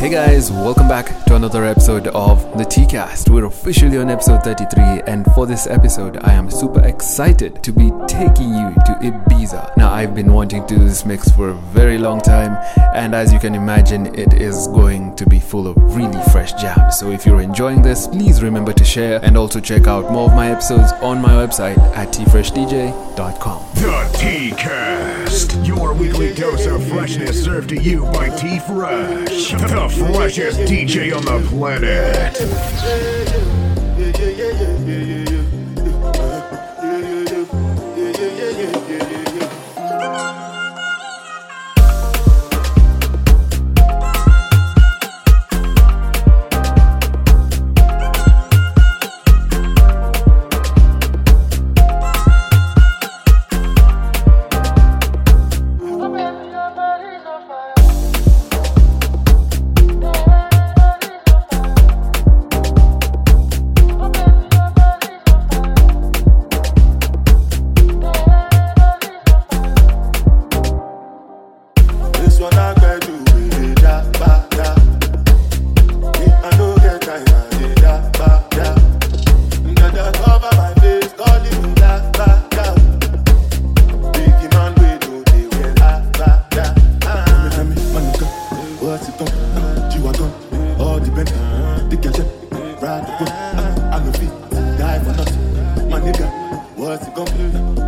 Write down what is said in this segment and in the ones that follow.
Hey guys, welcome back to another episode of the T-Cast. We're officially on episode 33 and for this episode I am super excited to be taking you to Ibiza. Now I've been wanting to do this mix for a very long time and as you can imagine it is going to be full of really fresh jams. So if you're enjoying this, please remember to share and also check out more of my episodes on my website at tfreshdj.com. The T-Cast, your weekly dose of freshness served to you by T-Fresh, the freshest DJ on the planet.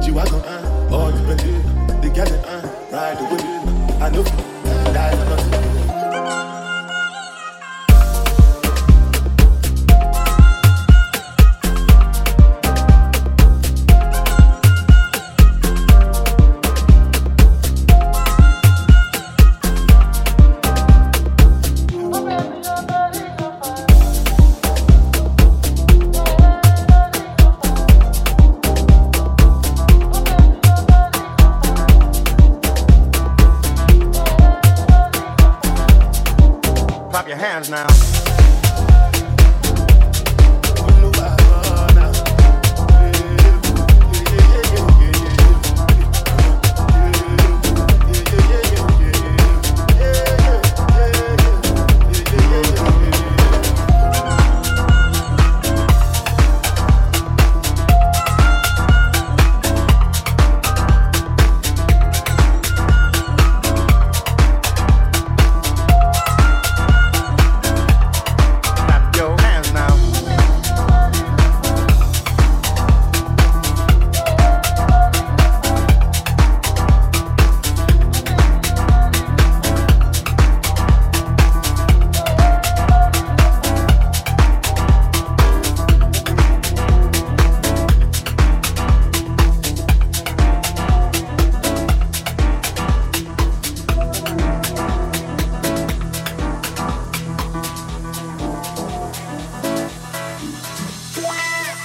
She was on uh, all the plenty. The girl in her, ride away. I know, I know.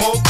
Smoke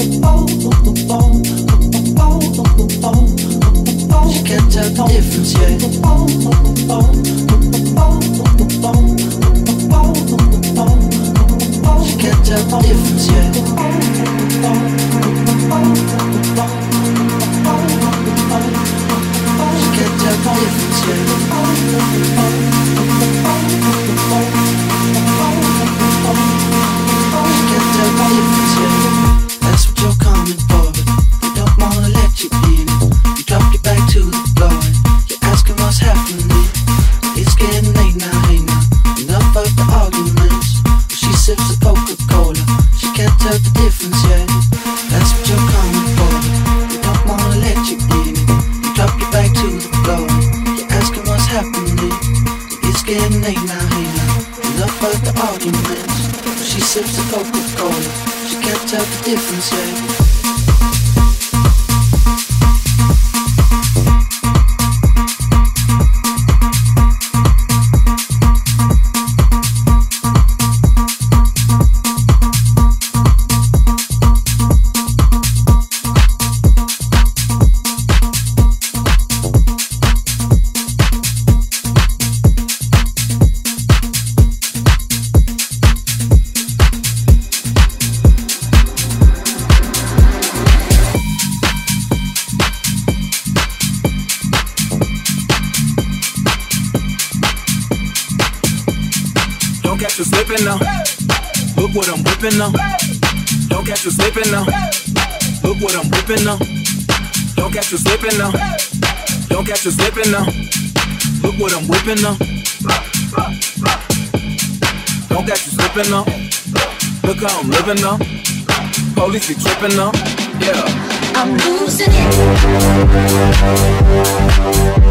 She whipping now. Don't catch you slipping now. Look what I'm whipping now. Don't catch you slipping now. Don't catch you slipping now. Look what I'm whipping now. Don't catch you slipping now. Look how I'm living now. Police be tripping now. Yeah. I'm losing it.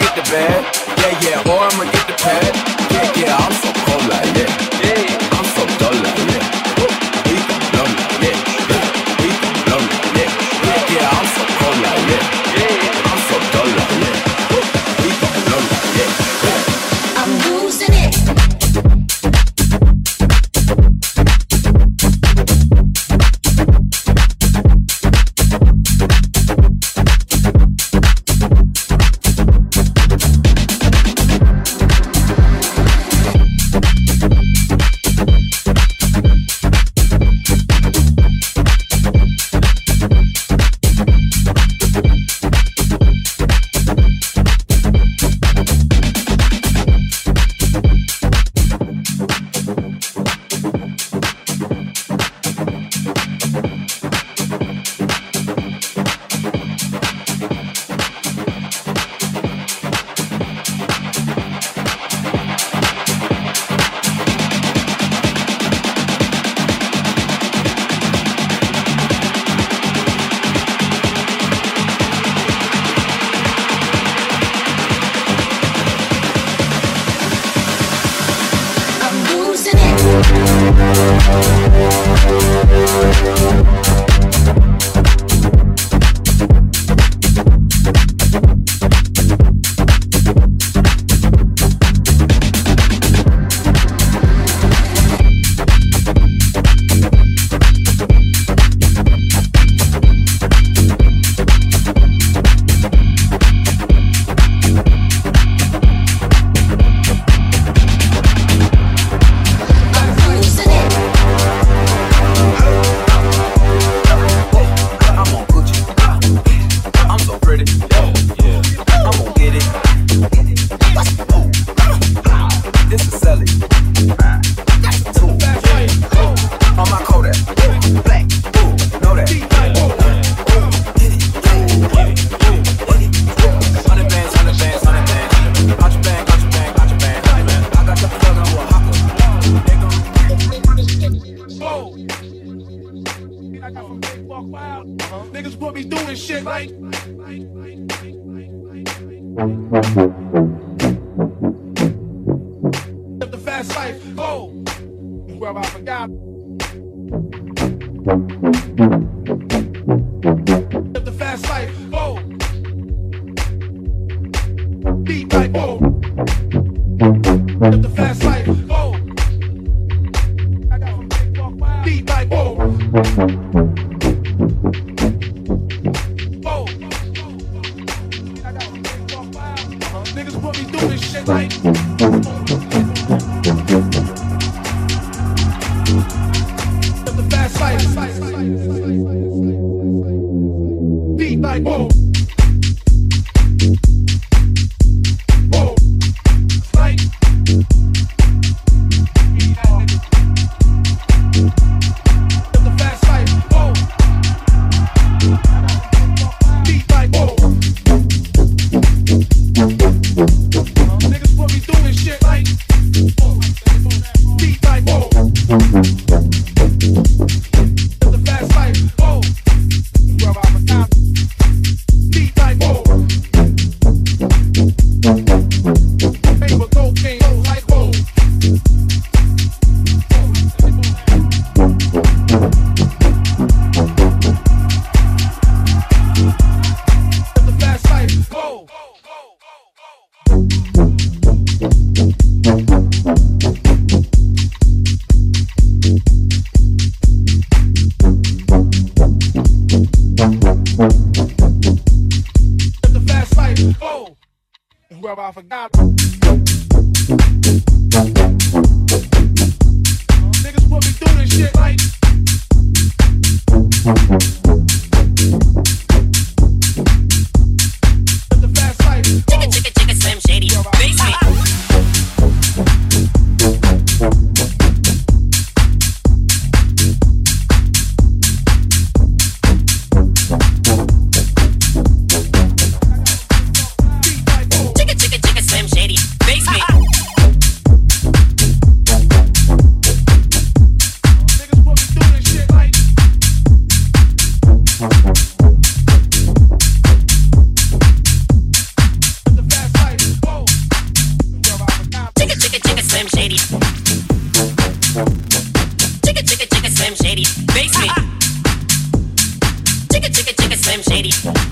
lady.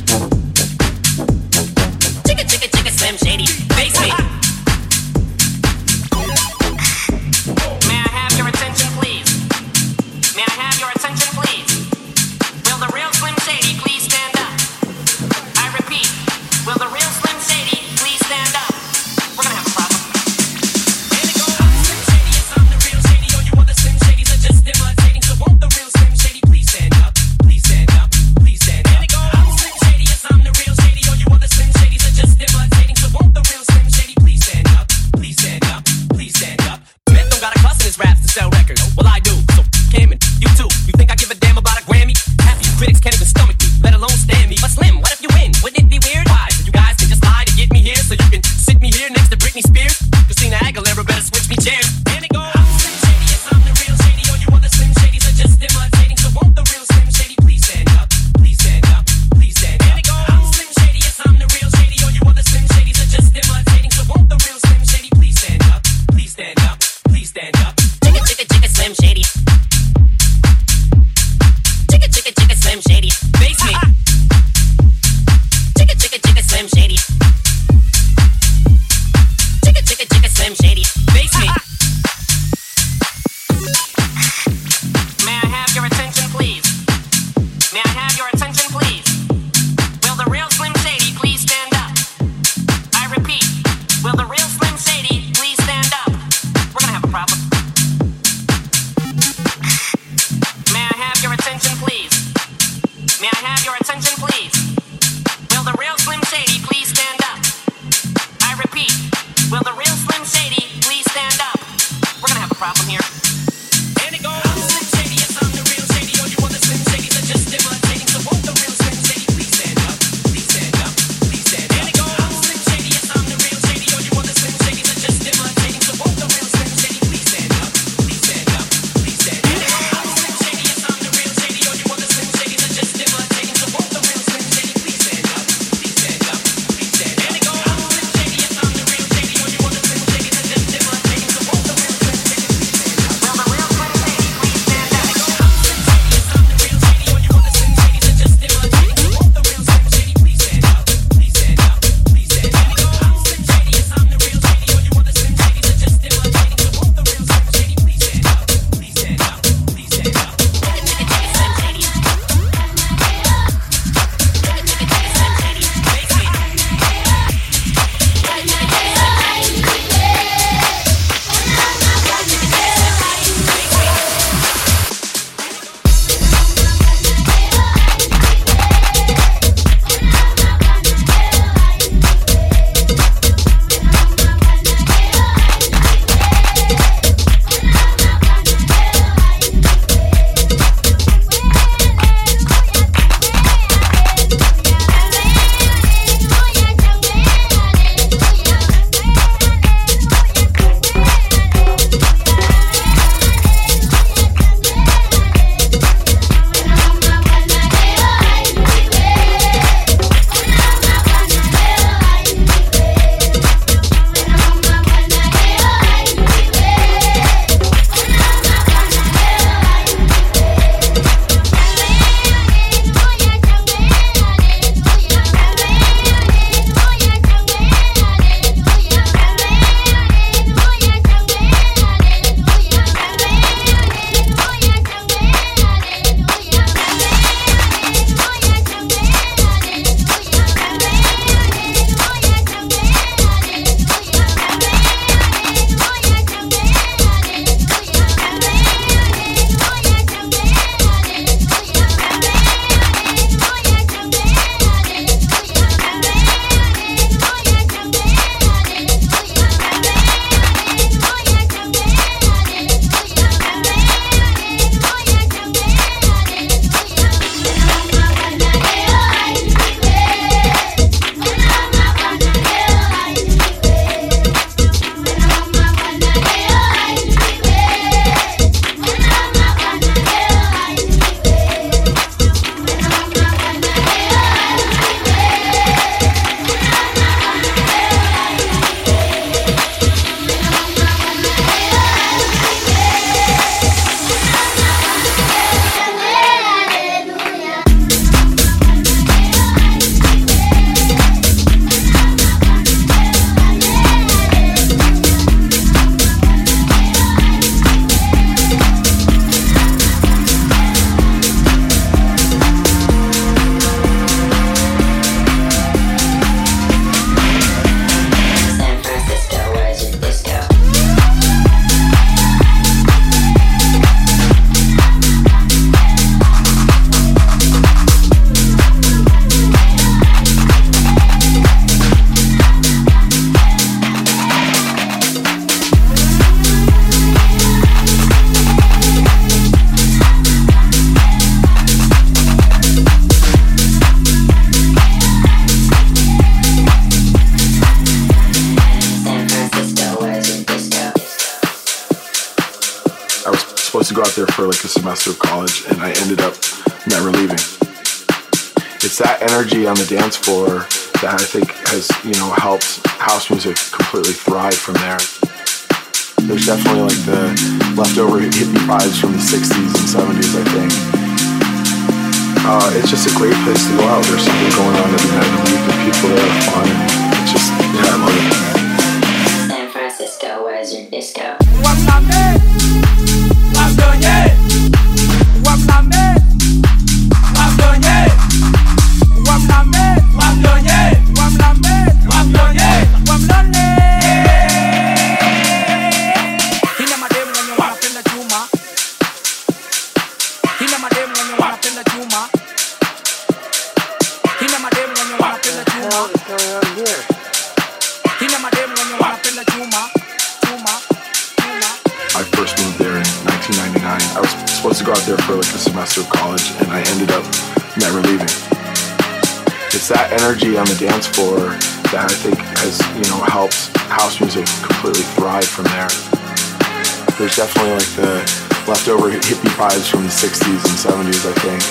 There's definitely like the leftover hippie vibes from the 60s and 70s, I think.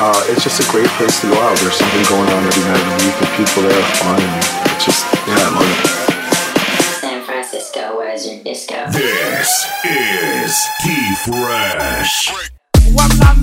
Uh, it's just a great place to go out. There's something going on every night of the week. The people there are fun, and it's just, yeah, I love it. San Francisco, where's your disco? This is T Fresh. Bossy,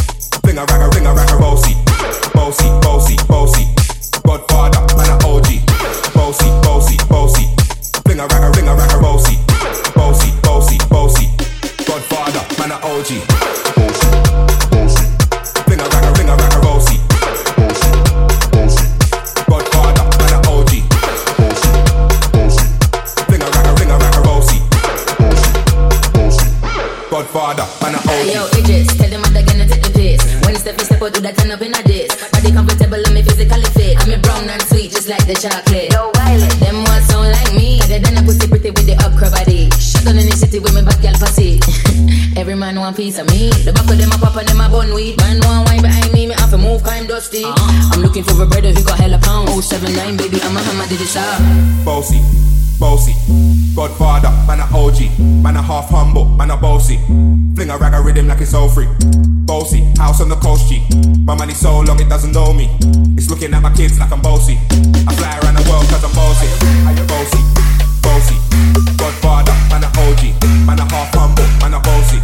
Ring a rag a ring a rag a bossy, bossy, bossy, bossy. Godfather, man a OG. Bossy, bossy, bossy. Ring a rag a ring a rag a bossy, bossy, bossy, bossy. Godfather, man a OG. Bossy, bossy. Ring a rag a ring a rag a bossy. Godfather, man a OG. Hey, yo, Idris, tell them what they're gonna do the piss. When step in, out, do that turn up in a diss. Body comfortable and me physically fit. I'm a brown and sweet, just like the chocolate. Yo, Violet, them ones sound like me. Better than a pussy pretty with the upcra body. Shut down in the city with me bad girl pussy. Every man want piece of me. The back of them a pop and them a bun weed. Man want wine behind me, me have to move, kind dusty. Uh-huh. I'm looking for a brother who got hella pound. 079, baby, I'm a hammer, did it stop? Bossy, bossy. Godfather, man a OG. Man a half humble, man a bossy. Fling a rag a rhythm like it's all free. Bossy, house on the coast G. My money so long it doesn't know me. It's looking at my kids like I'm bossy. I fly around the world cause I'm bossy. Bossy, bossy. Godfather, man a OG. Man a half humble, man a bossy.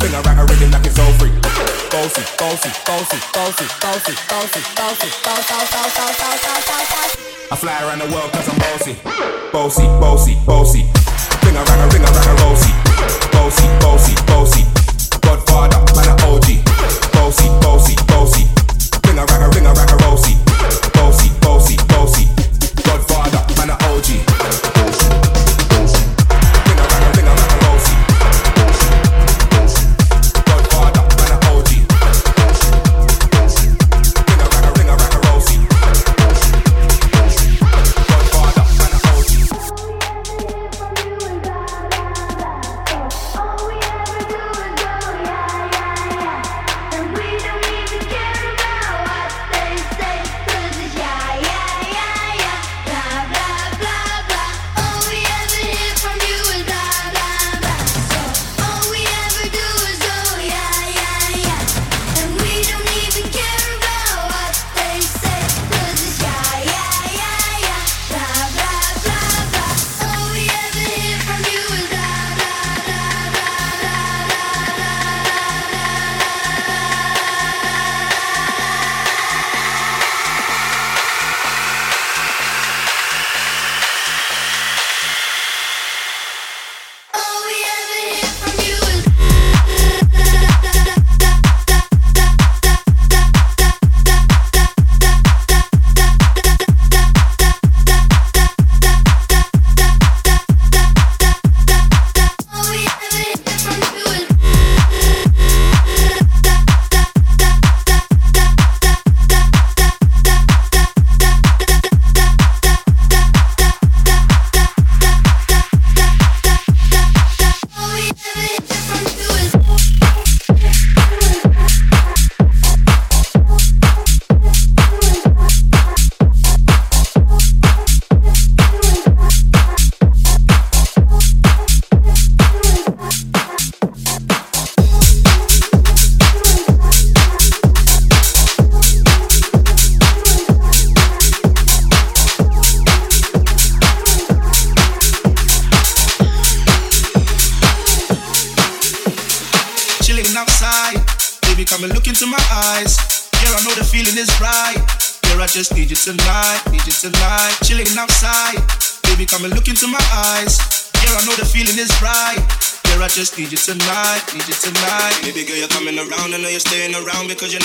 A rag a rhythm like it's all free. Bossy, bossy, bossy, bossy, bossy, bossy, bossy, bossy, bossy, bossy. I fly around the world cause I'm bossy. Bossy, bossy, bossy. A rang a ring a rang a bossy. Bossy, bossy, bossy. Godfather, man a OG. Bossy, bossy, bossy. Ring a rang a ring a rang a bossy.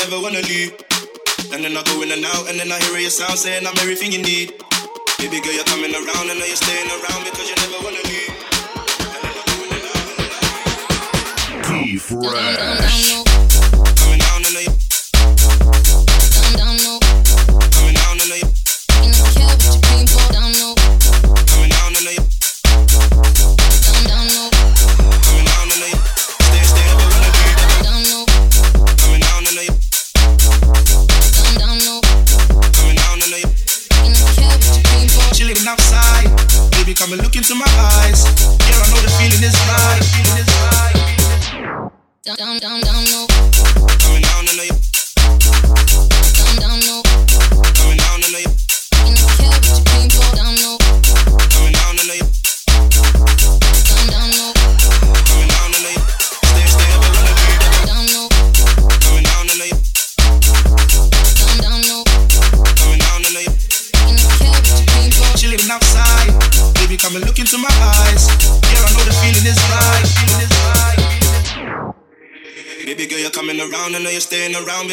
Never wanna leave. And then I go in and out, and then I hear your sound saying I'm everything you need. Baby girl, you're coming around, and know you're staying around because you never wanna leave. T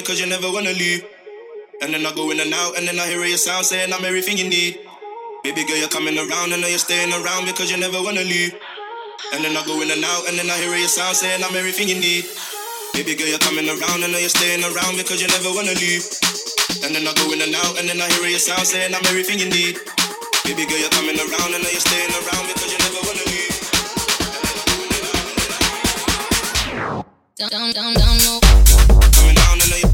because you never wanna leave. And then I go in and out, and then I hear your sound saying I'm everything you need. Baby girl, you're coming around, I know you're staying around because you never wanna leave. And then I go in and out, and then I hear your sound saying I'm everything you need. Baby girl, you're coming around, I know you're staying around because you never wanna leave. And then I go in and out, and then I hear your sound saying I'm everything you need. Baby girl, you're coming around, I know you're staying around because you never wanna leave. Down, down, down, down, no. Coming down, I know you.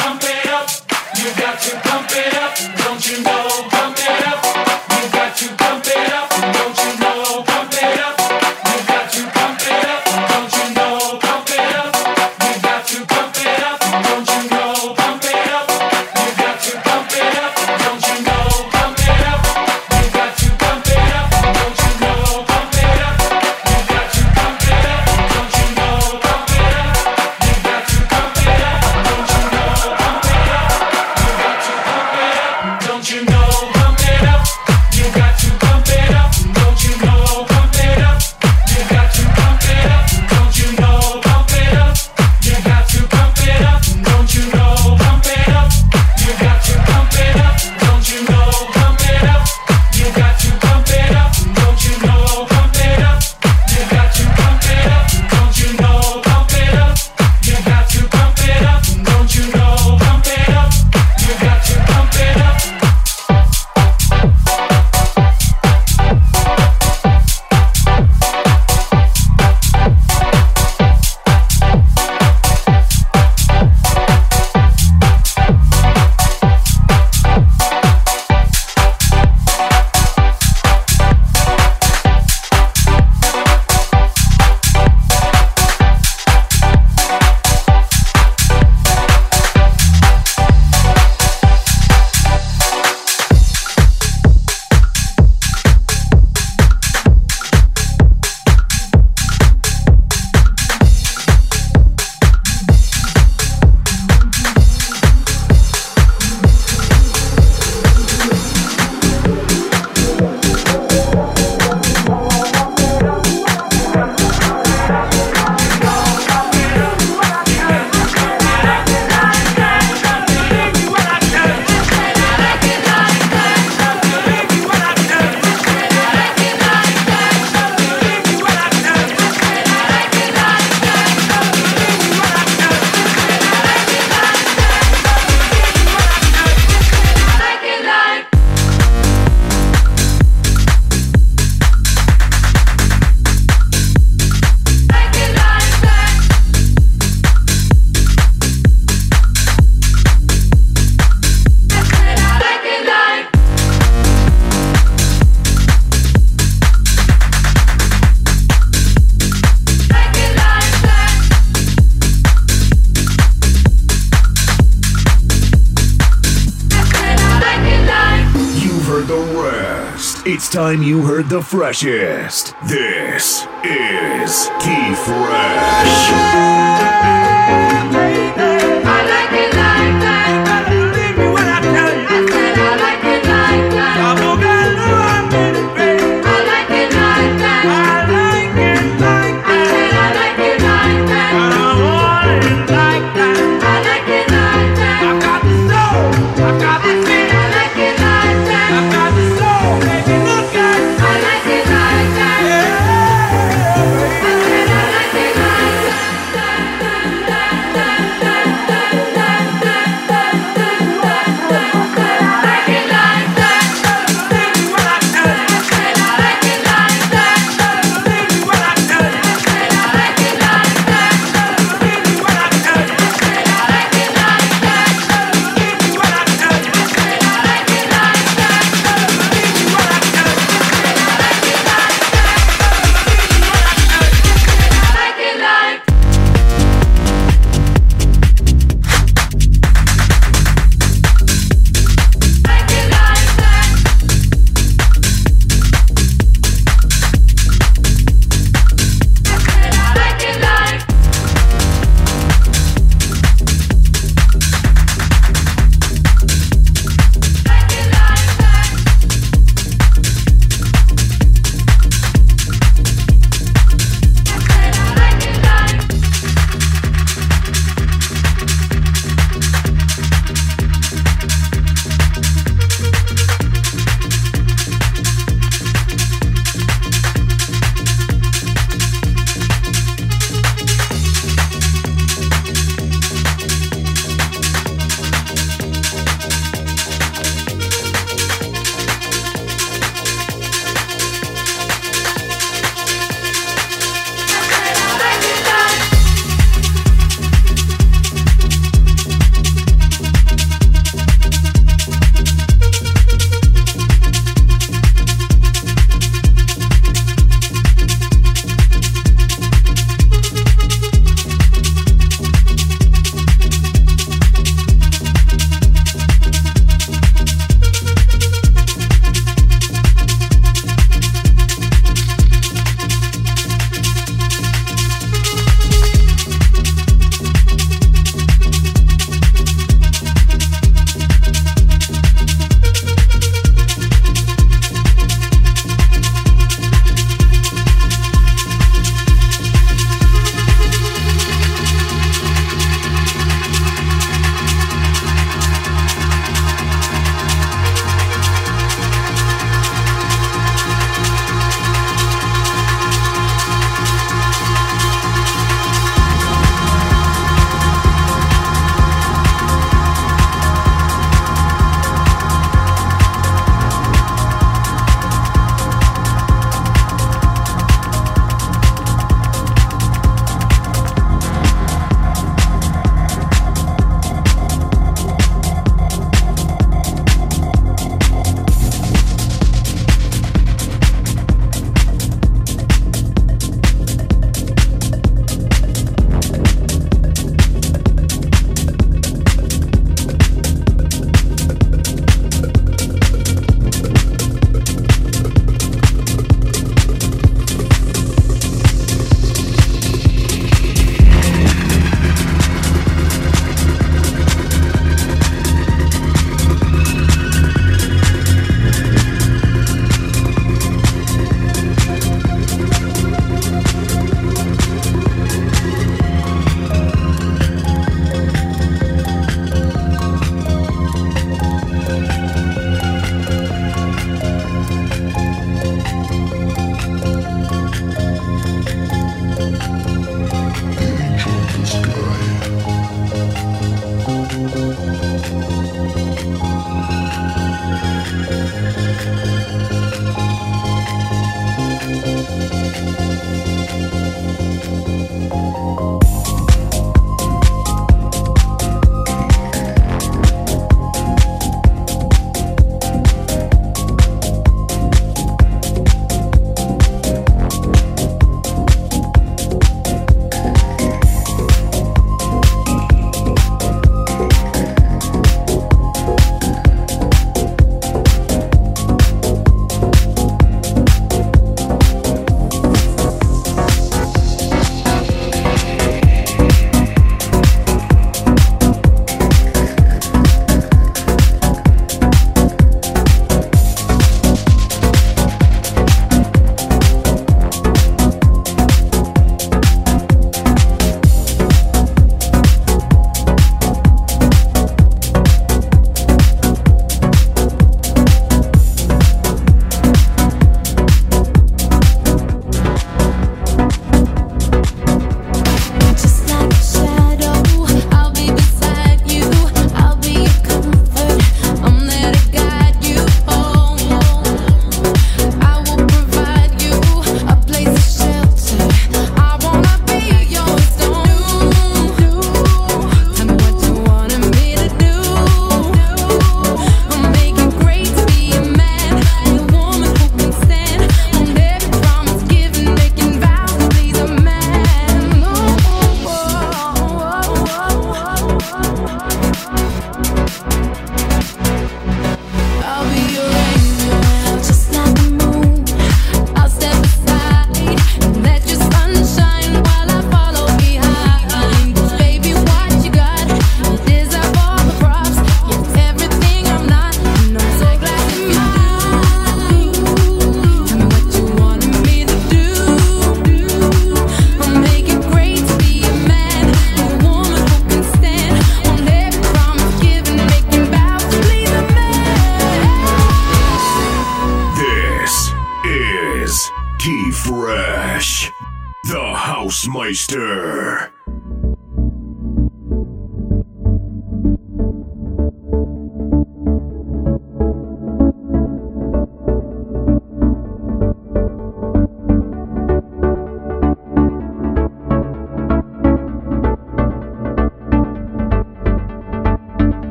Time you heard the freshest. This is T Fresh.